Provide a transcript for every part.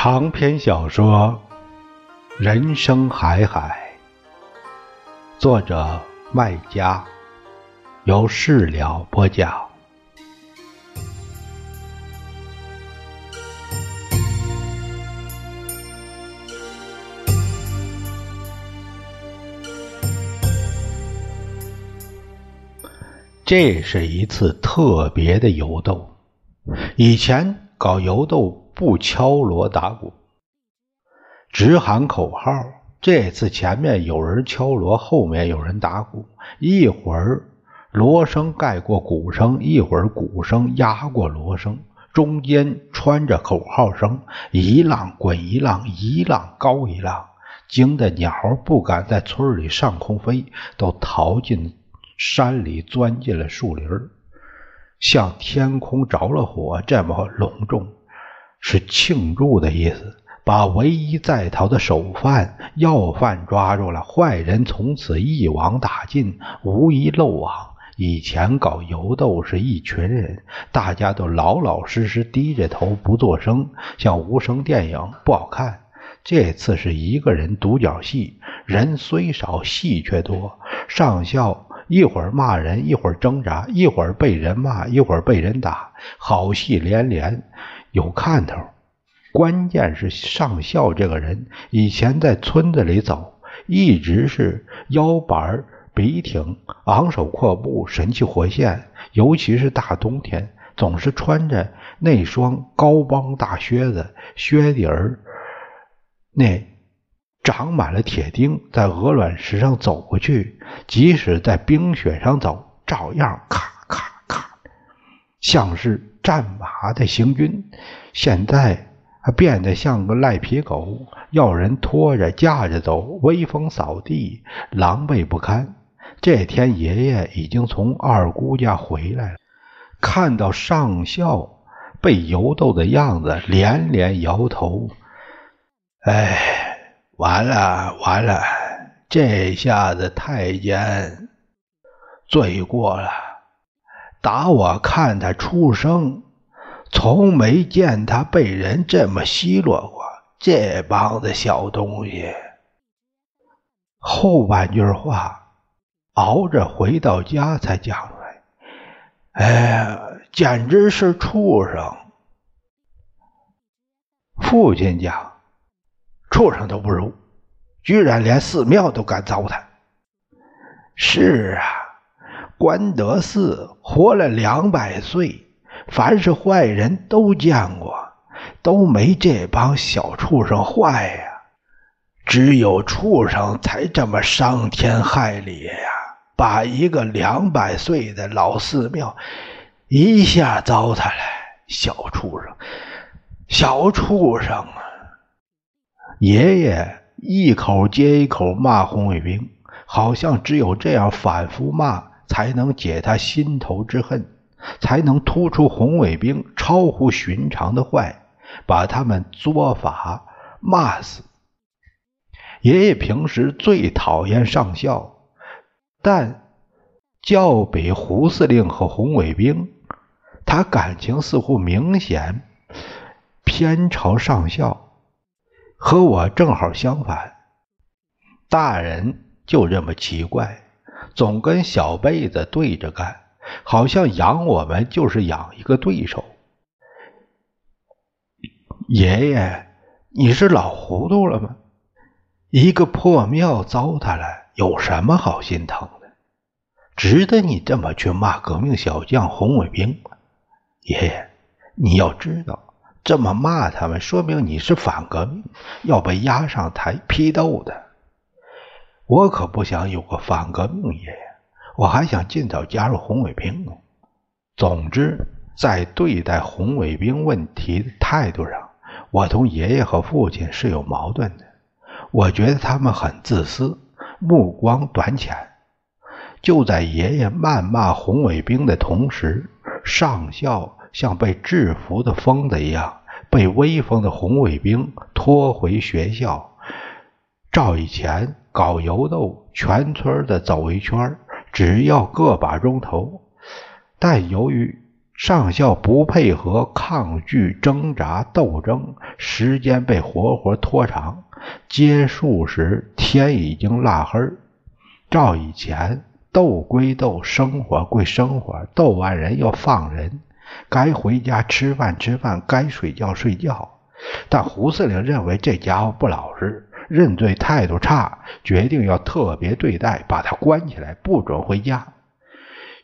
长篇小说《人生海海》，作者麦家，由事了播讲。这是一次特别的游斗。以前搞游斗不敲锣打鼓，只喊口号。这次前面有人敲锣，后面有人打鼓，一会儿锣声盖过鼓声，一会儿鼓声压过锣声，中间穿着口号声，一浪滚一浪，一浪高一浪，惊得鸟不敢在村里上空飞，都逃进。山里钻进了树林像天空着了火这么隆重，是庆祝的意思。把唯一在逃的首犯、要犯抓住了，坏人从此一网打尽，无一漏网。以前搞游斗是一群人，大家都老老实实低着头不作声，像无声电影，不好看。这次是一个人独角戏，人虽少，戏却多。上校。一会儿骂人，一会儿挣扎，一会儿被人骂，一会儿被人打，好戏连连，有看头。关键是上校这个人以前在村子里走，一直是腰板笔挺，昂首阔步，神气活现。尤其是大冬天，总是穿着那双高帮大靴子，靴底儿那。长满了铁钉，在鹅卵石上走过去，即使在冰雪上走，照样咔咔咔，像是战马的行军。现在还变得像个赖皮狗，要人拖着架着走，威风扫地，狼狈不堪。这天，爷爷已经从二姑家回来了，看到上校被游斗的样子，连连摇头：“哎。”完了完了，这下子太监罪过了。打我看他出生，从没见他被人这么奚落过。这帮子小东西，后半句话熬着回到家才讲出来。哎，简直是畜生！父亲讲。畜生都不如，居然连寺庙都敢糟蹋。是啊，关德寺活了两百岁，凡是坏人都见过，都没这帮小畜生坏呀。只有畜生才这么伤天害理呀，把一个两百岁的老寺庙一下糟蹋了。小畜生，小畜生啊！爷爷一口接一口骂红卫兵，好像只有这样反复骂，才能解他心头之恨，才能突出红卫兵超乎寻常的坏，把他们作法骂死。爷爷平时最讨厌上校，但较比胡司令和红卫兵，他感情似乎明显偏朝上校。和我正好相反，大人就这么奇怪，总跟小辈子对着干，好像养我们就是养一个对手。爷爷，你是老糊涂了吗？一个破庙糟蹋了，有什么好心疼的？值得你这么去骂革命小将红卫兵？爷爷，你要知道。这么骂他们，说明你是反革命，要被押上台批斗的。我可不想有个反革命爷爷，我还想尽早加入红卫兵呢。总之，在对待红卫兵问题的态度上，我同爷爷和父亲是有矛盾的。我觉得他们很自私，目光短浅。就在爷爷谩骂红卫兵的同时，上校。像被制服的疯子一样，被威风的红卫兵拖回学校。照以前搞游斗，全村的走一圈，只要个把钟头。但由于上校不配合，抗拒、挣扎、斗争，时间被活活拖长。结束时，天已经蜡黑。照以前，斗归斗，生活归生活，斗完人要放人，该回家吃饭吃饭，该睡觉睡觉。但胡司令认为这家伙不老实，认罪态度差，决定要特别对待，把他关起来，不准回家。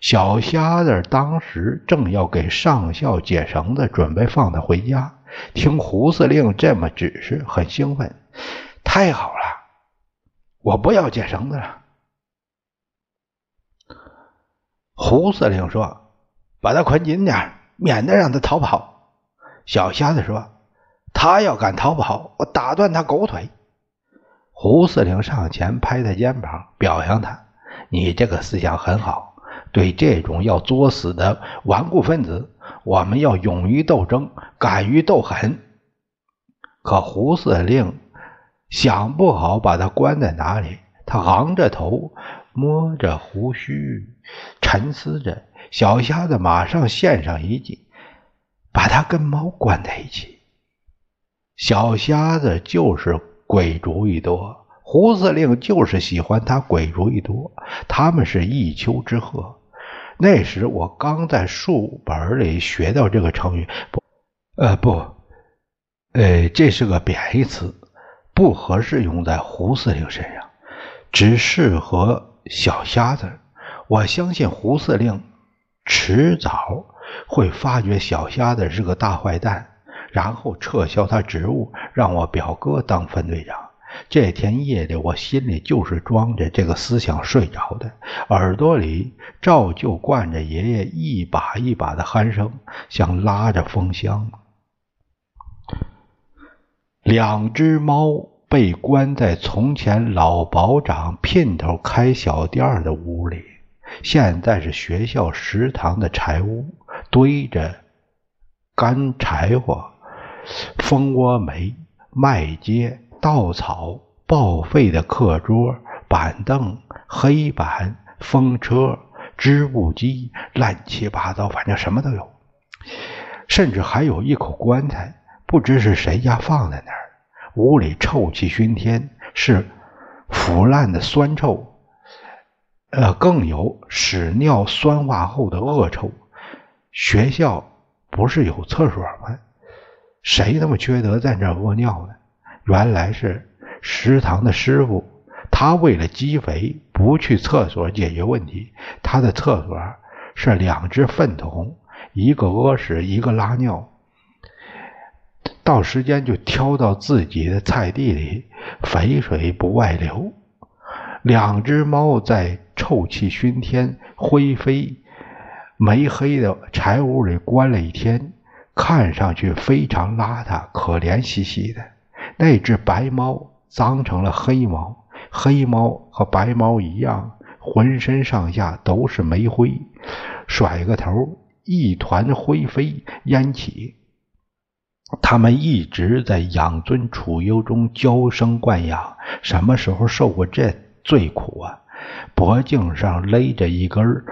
小瞎子当时正要给上校解绳子，准备放他回家。听胡司令这么指示，很兴奋。太好了，我不要解绳子了。胡司令说：“把他捆紧点，免得让他逃跑。”小瞎子说：“他要敢逃跑，我打断他狗腿。”胡司令上前拍他肩膀，表扬他：“你这个思想很好。”对这种要作死的顽固分子，我们要勇于斗争，敢于斗狠。可胡司令想不好把他关在哪里，他昂着头，摸着胡须，沉思着。小瞎子马上献上一计，把他跟猫关在一起。小瞎子就是鬼主意多，胡司令就是喜欢他鬼主意多，他们是一丘之貉。那时我刚在书本里学到这个成语，不，呃，不，呃，这是个贬义词，不合适用在胡司令身上，只适合小瞎子。我相信胡司令迟早会发觉小瞎子是个大坏蛋，然后撤销他职务，让我表哥当分队长。这天夜里，我心里就是装着这个思想睡着的，耳朵里照旧灌着爷爷一把一把的鼾声，像拉着风箱。两只猫被关在从前老保长姘头开小店的屋里，现在是学校食堂的柴屋，堆着干柴火、蜂窝煤、麦秸。稻草、报废的课桌、板凳、黑板、风车、织布机，乱七八糟，反正什么都有。甚至还有一口棺材，不知是谁家放在那儿。屋里臭气熏天，是腐烂的酸臭，呃，更有屎尿酸化后的恶臭。学校不是有厕所吗？谁那么缺德在那儿屙尿呢？原来是食堂的师傅，他为了积肥不去厕所解决问题。他的厕所是两只粪桶，一个屙屎，一个拉尿。到时间就挑到自己的菜地里，肥水不外流。两只猫在臭气熏天、灰飞煤黑的柴屋里关了一天，看上去非常邋遢、可怜兮兮的。那只白猫脏成了黑猫，黑猫和白猫一样，浑身上下都是煤灰，甩个头，一团灰飞烟起。他们一直在养尊处优中娇生惯养，什么时候受过这罪苦啊？脖颈上勒着一根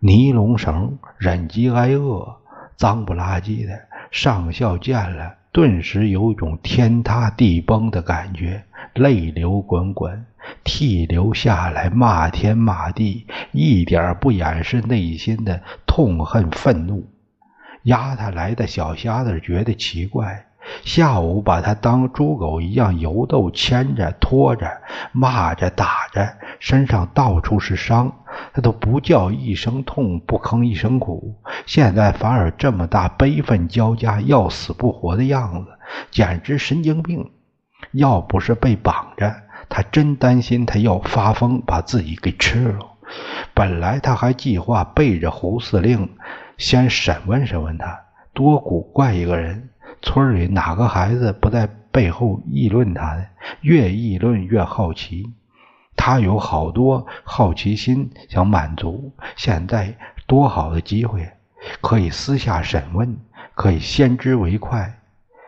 尼龙绳，忍饥挨饿，脏不拉几的。上校见了。顿时有种天塌地崩的感觉，泪流滚滚，涕流下来，骂天骂地，一点不掩饰内心的痛恨愤怒。押他来的小瞎子觉得奇怪。下午把他当猪狗一样游斗，牵着、拖着、骂着、打着，身上到处是伤，他都不叫一声痛，不吭一声苦。现在反而这么大悲愤交加、要死不活的样子，简直神经病。要不是被绑着，他真担心他要发疯，把自己给吃了。本来他还计划背着胡司令先审问审问他，多古怪一个人。村里哪个孩子不在背后议论他？越议论越好奇，他有好多好奇心想满足。现在多好的机会，可以私下审问，可以先知为快。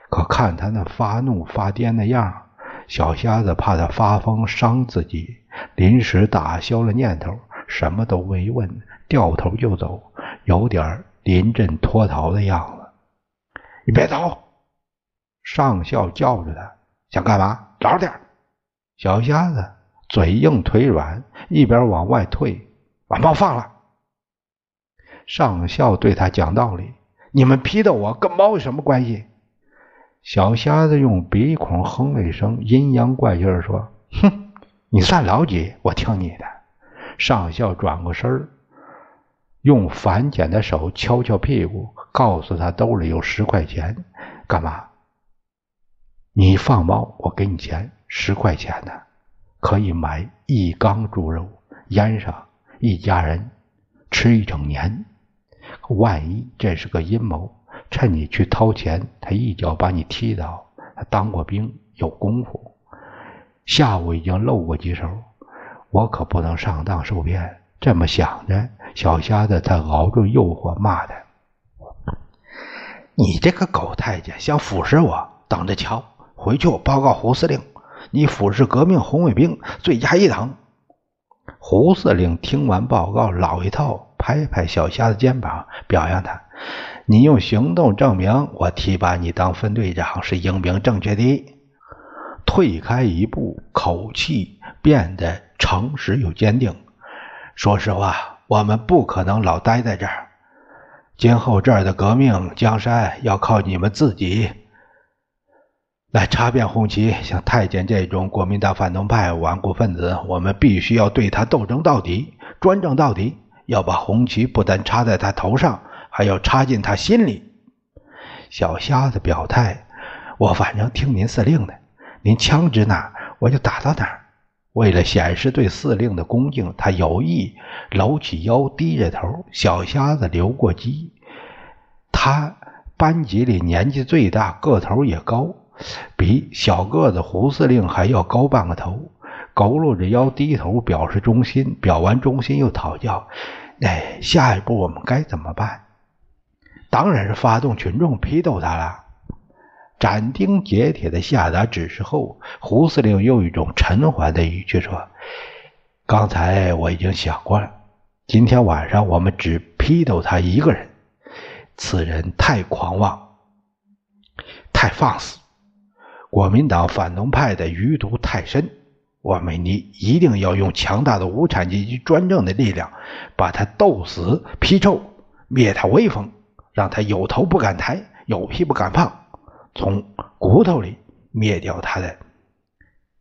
可看他那发怒发癫的样小瞎子怕他发疯伤自己，临时打消了念头，什么都没问，掉头就走，有点临阵脱逃的样子。你别走！上校叫着他，想干嘛？找着点小瞎子嘴硬腿软，一边往外退，把猫放了。上校对他讲道理：“你们批斗我，跟猫有什么关系？”小瞎子用鼻孔哼了一声，阴阳怪气地说：“哼，你算老几？我听你的。”上校转过身，用反剪的手敲敲屁股，告诉他兜里有十块钱，干嘛？你放猫，我给你钱，十块钱呢，可以买一缸猪肉，腌上，一家人吃一整年。万一这是个阴谋，趁你去掏钱，他一脚把你踢倒。他当过兵，有功夫。下午已经露过几手，我可不能上当受骗。这么想着，小瞎子他熬住诱惑，骂他：“你这个狗太监，想腐蚀我，等着瞧！回去我报告胡司令，你俯视革命红卫兵，罪加一等。”胡司令听完报告，老一套。拍拍小瞎子肩膀，表扬他：“你用行动证明我提拔你当分队长是英明正确的。”退开一步，口气变得诚实又坚定。说实话，我们不可能老待在这儿。今后这儿的革命江山要靠你们自己来插遍红旗。像太监这种国民党反动派顽固分子，我们必须要对他斗争到底，专政到底。要把红旗不但插在他头上，还要插进他心里。小瞎子表态：“我反正听您司令的，您枪指哪，我就打到哪。”为了显示对司令的恭敬，他有意搂起腰，低着头。小瞎子留过级，他班级里年纪最大，个头也高，比小个子胡司令还要高半个头。佝偻着腰，低头表示忠心。表完忠心，又讨教：“哎，下一步我们该怎么办？”当然是发动群众批斗他了。斩钉截铁的下达指示后，胡司令用一种沉缓的语气说：“刚才我已经想过了，今天晚上我们只批斗他一个人。此人太狂妄，太放肆，国民党反动派的余毒太深。”我们你一定要用强大的无产阶级专政的力量，把他斗死、批臭、灭他威风，让他有头不敢抬，有屁不敢放，从骨头里灭掉他的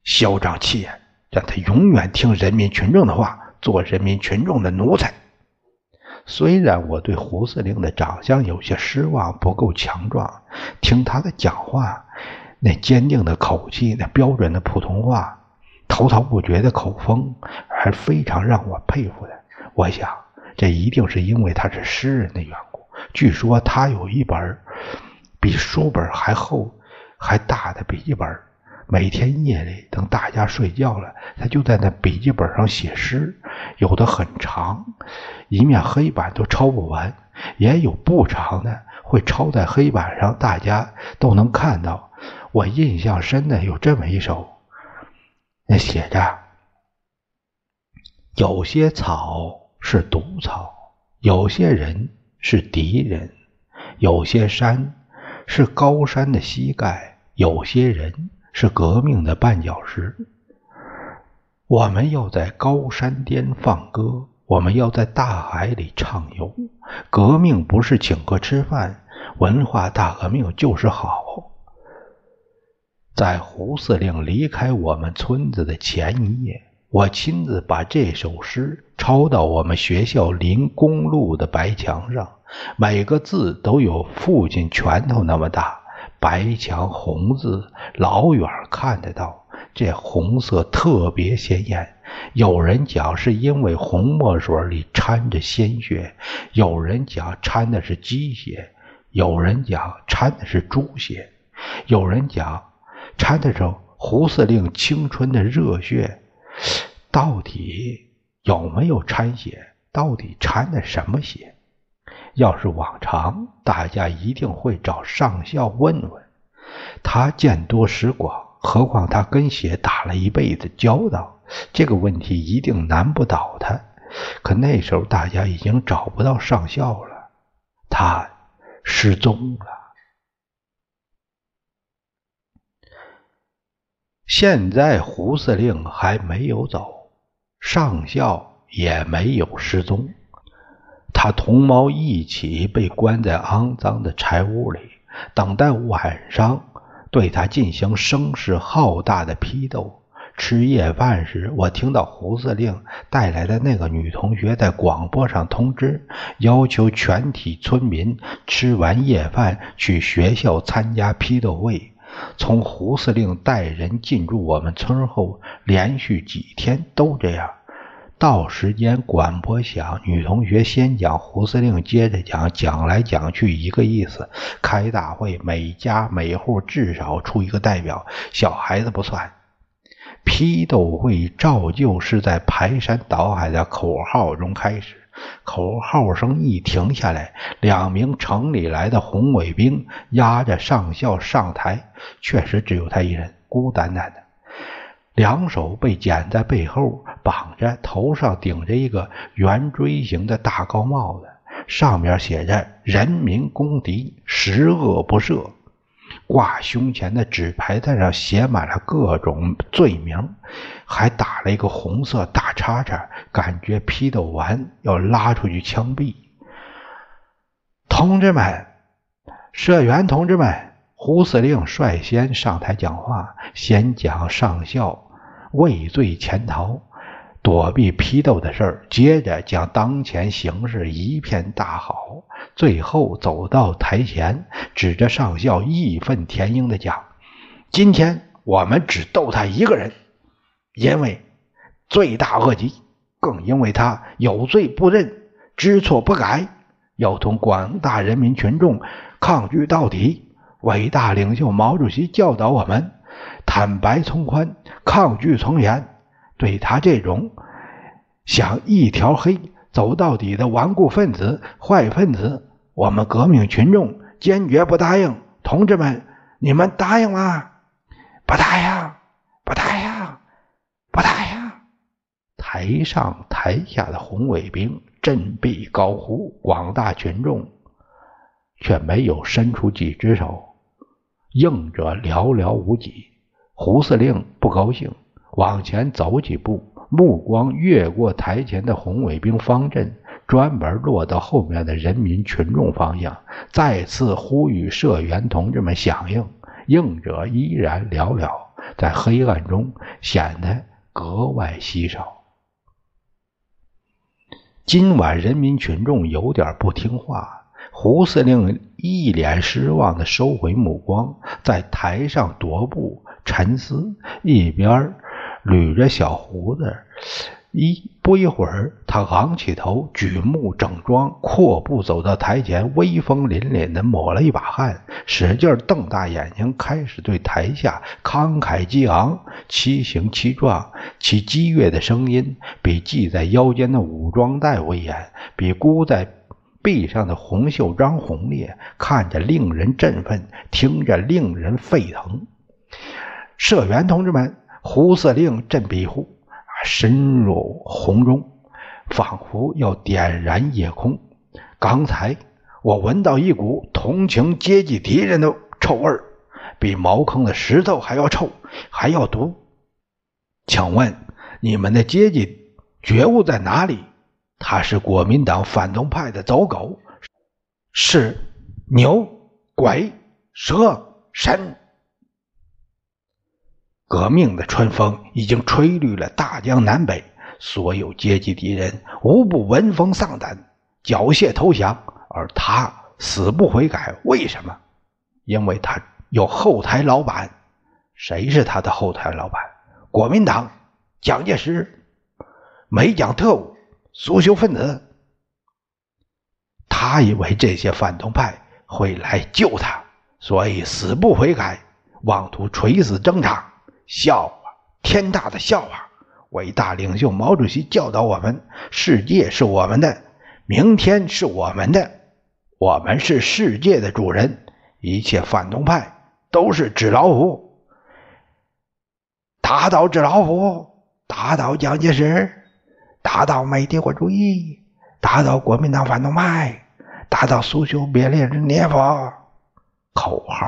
嚣张气焰，让他永远听人民群众的话，做人民群众的奴才。虽然我对胡司令的长相有些失望，不够强壮，听他的讲话，那坚定的口气，那标准的普通话。滔滔不绝的口风，还非常让我佩服的。我想，这一定是因为他是诗人的缘故。据说他有一本比书本还厚、还大的笔记本，每天夜里等大家睡觉了，他就在那笔记本上写诗。有的很长，一面黑板都抄不完；也有不长的，会抄在黑板上，大家都能看到。我印象深的有这么一首。那写着：有些草是毒草，有些人是敌人，有些山是高山的膝盖，有些人是革命的绊脚石。我们要在高山巅放歌，我们要在大海里畅游。革命不是请客吃饭，文化大革命就是好。在胡司令离开我们村子的前一夜，我亲自把这首诗抄到我们学校临公路的白墙上，每个字都有父亲拳头那么大，白墙红字，老远看得到。这红色特别鲜艳，有人讲是因为红墨水里掺着鲜血，有人讲掺的是鸡血，有人讲掺的是猪血，有人讲。掺的着胡司令青春的热血，到底有没有掺血？到底掺的什么血？要是往常，大家一定会找上校问问。他见多识广，何况他跟血打了一辈子交道，这个问题一定难不倒他。可那时候大家已经找不到上校了，他失踪了。现在胡司令还没有走，上校也没有失踪，他同猫一起被关在肮脏的柴屋里，等待晚上对他进行声势浩大的批斗。吃夜饭时，我听到胡司令带来的那个女同学在广播上通知，要求全体村民吃完夜饭去学校参加批斗会。从胡司令带人进驻我们村后，连续几天都这样。到时间广播响，女同学先讲，胡司令接着讲，讲来讲去一个意思：开大会，每家每户至少出一个代表，小孩子不算。批斗会照旧是在排山倒海的口号中开始，口号声一停下来，两名城里来的红卫兵押着上校上台，确实只有他一人，孤单单的，两手被剪在背后绑着，头上顶着一个圆锥形的大高帽子，上面写着“人民公敌，十恶不赦”。挂胸前的纸牌子上写满了各种罪名，还打了一个红色大叉叉，感觉批斗完要拉出去枪毙。同志们，社员同志们，胡司令率先上台讲话，先讲上校畏罪潜逃。躲避批斗的事儿，接着讲当前形势一片大好，最后走到台前，指着上校义愤填膺地讲：“今天我们只斗他一个人，因为罪大恶极，更因为他有罪不认，知错不改，要同广大人民群众抗拒到底。伟大领袖毛主席教导我们：坦白从宽，抗拒从严。”对他这种想一条黑走到底的顽固分子、坏分子，我们革命群众坚决不答应。同志们，你们答应吗？不答应，不答应，不答应！台上台下的红卫兵振臂高呼，广大群众却没有伸出几只手，应者寥寥无几。胡司令不高兴。往前走几步，目光越过台前的红卫兵方阵，专门落到后面的人民群众方向，再次呼吁社员同志们响应。应者依然寥寥，在黑暗中显得格外稀少。今晚人民群众有点不听话，胡司令一脸失望的收回目光，在台上踱步沉思，一边。捋着小胡子，一不一会儿，他昂起头，举目整装，阔步走到台前，威风凛凛地抹了一把汗，使劲瞪大眼睛，开始对台下慷慨激昂，七形七状，其激越的声音比系在腰间的武装带威严，比箍在臂上的红袖章红烈，看着令人振奋，听着令人沸腾。社员同志们。胡司令振臂呼，深入红中，仿佛要点燃夜空。刚才我闻到一股同情阶级敌人的臭味比茅坑的石头还要臭，还要毒。请问你们的阶级觉悟在哪里？他是国民党反动派的走狗，是牛鬼蛇神。革命的春风已经吹绿了大江南北，所有阶级敌人无不闻风丧胆，缴械投降，而他死不悔改。为什么？因为他有后台老板。谁是他的后台老板？国民党，蒋介石，美蒋特务，苏修分子。他以为这些反动派会来救他，所以死不悔改，妄图垂死挣扎。笑话，天大的笑话！伟大领袖毛主席教导我们：世界是我们的，明天是我们的，我们是世界的主人。一切反动派都是纸老虎，打倒纸老虎，打倒蒋介石，打倒美帝国主义，打倒国民党反动派，打倒苏修别列日涅佛！口号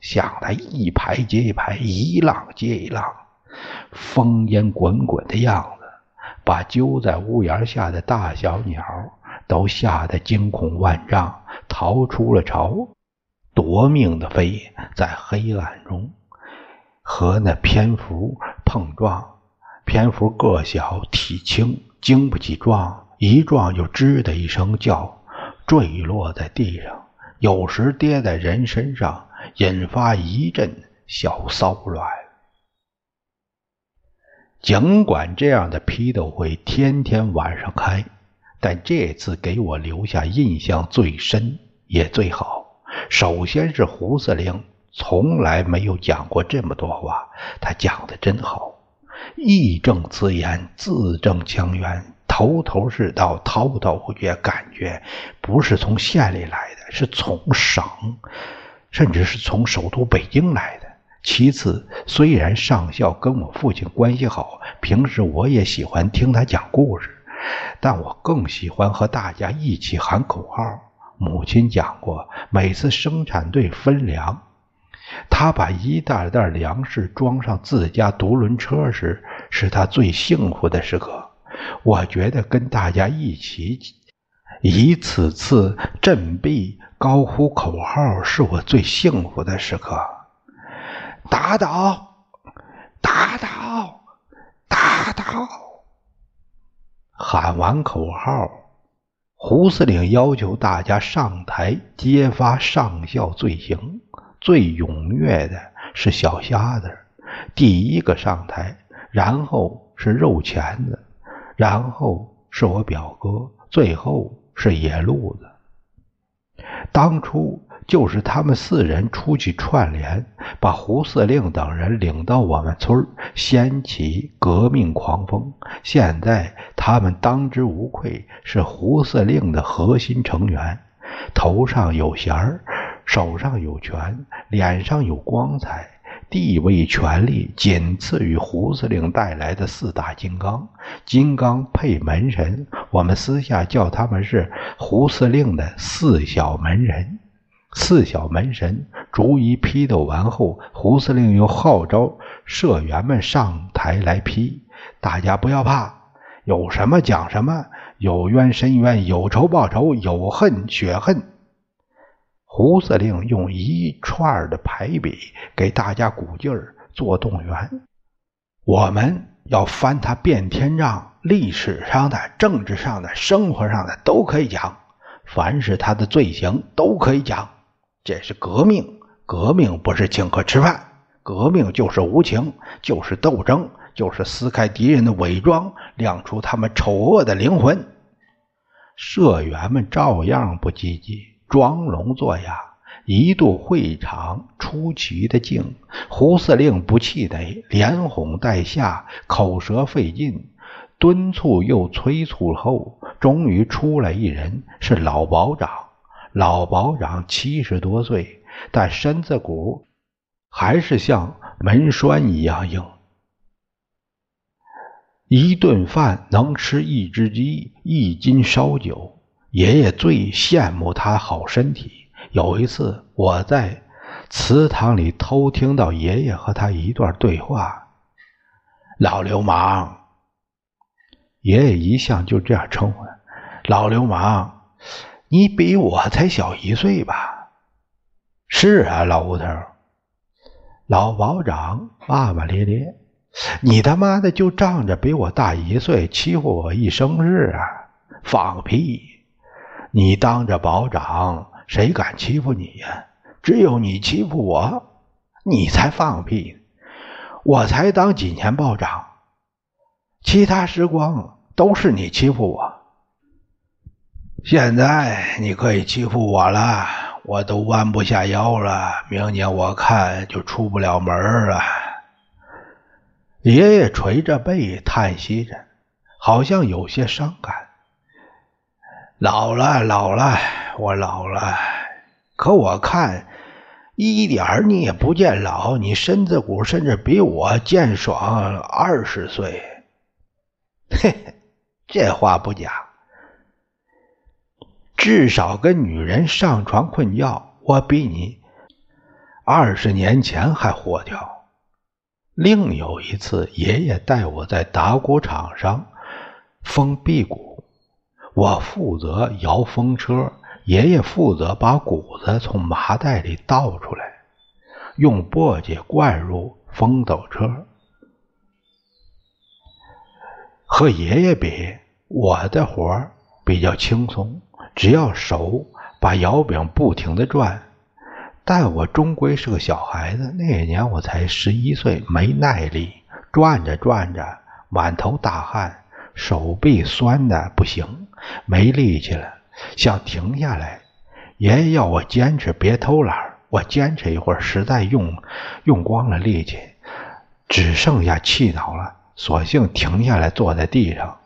响得一排接一排，一浪接一浪，烽烟滚滚的样子，把揪在屋檐下的大小鸟都吓得惊恐万丈，逃出了巢，夺命的飞在黑暗中和那蝙蝠碰撞。蝙蝠个小体轻，经不起撞，一撞就吱的一声叫，坠落在地上。有时跌在人身上，引发一阵小骚乱。尽管这样的批斗会天天晚上开，但这次给我留下印象最深也最好。首先是胡司令，从来没有讲过这么多话，他讲的真好。义正辞严，字正腔圆，头头是道，滔滔不绝。感觉不是从县里来的，是从省，甚至是从首都北京来的。其次，虽然上校跟我父亲关系好，平时我也喜欢听他讲故事，但我更喜欢和大家一起喊口号。母亲讲过，每次生产队分粮。他把一袋袋粮食装上自家独轮车时，是他最幸福的时刻。我觉得跟大家一起一次次振臂高呼口号，是我最幸福的时刻。打倒，打倒，打倒！喊完口号，胡司令要求大家上台揭发上校罪行。最踊跃的是小瞎子，第一个上台，然后是肉钳子，然后是我表哥，最后是野路子。当初就是他们四人出去串联，把胡司令等人领到我们村掀起革命狂风。现在他们当之无愧是胡司令的核心成员，头上有衔儿。手上有权，脸上有光彩，地位、权力仅次于胡司令带来的四大金刚。金刚配门神，我们私下叫他们是胡司令的四小门人。四小门神逐一批斗完后，胡司令又号召社员们上台来批。大家不要怕，有什么讲什么，有冤申冤，有仇报仇，有恨雪恨。胡司令用一串的排比给大家鼓劲儿、做动员。我们要翻他遍天账，历史上的、政治上的、生活上的都可以讲，凡是他的罪行都可以讲。这是革命，革命不是请客吃饭，革命就是无情，就是斗争，就是撕开敌人的伪装，亮出他们丑恶的灵魂。社员们照样不积极。装聋作哑，一度会场出奇的静。胡司令不气馁，连哄带吓，口舌费劲，敦促又催促后，终于出来一人，是老保长。老保长七十多岁，但身子骨还是像门栓一样硬。一顿饭能吃一只鸡，一斤烧酒。爷爷最羡慕他好身体。有一次，我在祠堂里偷听到爷爷和他一段对话：“老流氓。”爷爷一向就这样称呼：“老流氓，你比我才小一岁吧？”“是啊，老吴头。”老保长骂骂咧咧：“你他妈的就仗着比我大一岁，欺负我一生日啊？放屁！”你当着保长，谁敢欺负你呀？只有你欺负我，你才放屁！我才当几年保长，其他时光都是你欺负我。现在你可以欺负我了，我都弯不下腰了，明年我看就出不了门了。爷爷垂着背叹息着，好像有些伤感。老了，老了，我老了。可我看一点你也不见老，你身子骨甚至比我健爽二十岁。嘿嘿，这话不假。至少跟女人上床困觉，我比你二十年前还活跳。另有一次，爷爷带我在打谷场上封辟谷，我负责摇风车，爷爷负责把谷子从麻袋里倒出来，用簸箕灌入风斗车。和爷爷比，我的活比较轻松。只要手把摇柄不停的转，但我终归是个小孩子。那年我才十一岁，没耐力，转着转着，满头大汗，手臂酸的不行，没力气了，想停下来。爷爷要我坚持，别偷懒。我坚持一会儿，实在用用光了力气，只剩下气恼了，索性停下来，坐在地上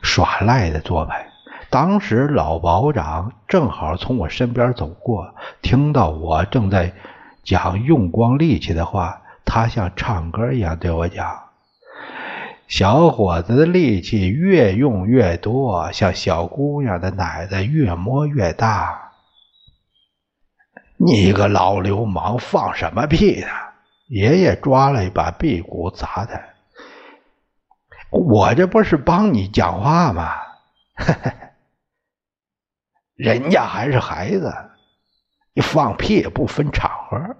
耍赖的做牌。当时老保长正好从我身边走过，听到我正在讲用光力气的话，他像唱歌一样对我讲：“小伙子的力气越用越多，像小姑娘的奶子越摸越大。”你个老流氓，放什么屁呢？爷爷抓了一把屁股砸他。我这不是帮你讲话吗？人家还是孩子，你放屁也不分场合。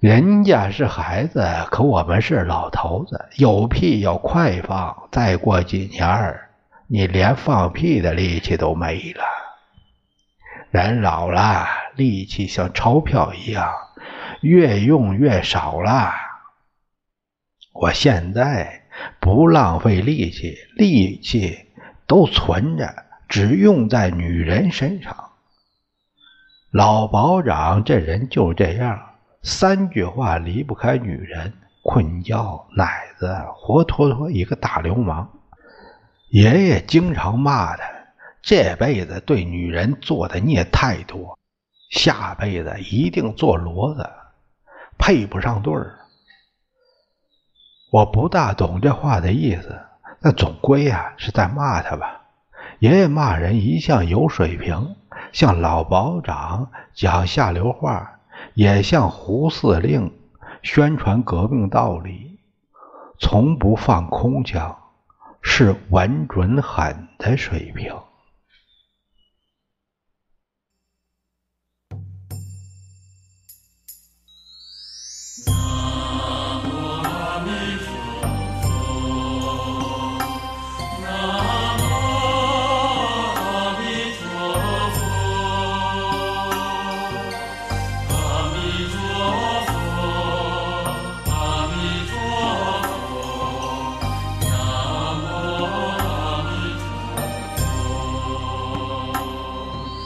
人家是孩子，可我们是老头子，有屁要快放。再过几年你连放屁的力气都没了。人老了，力气像钞票一样，越用越少了。我现在不浪费力气，力气都存着。只用在女人身上。老保长这人就这样，三句话离不开女人，困觉、奶子，活脱脱一个大流氓。爷爷经常骂他，这辈子对女人做的孽太多，下辈子一定做骡子，配不上对儿。我不大懂这话的意思，那总归啊是在骂他吧。爷爷骂人一向有水平，像老保长讲下流话，也向胡司令宣传革命道理，从不放空枪，是稳准狠的水平。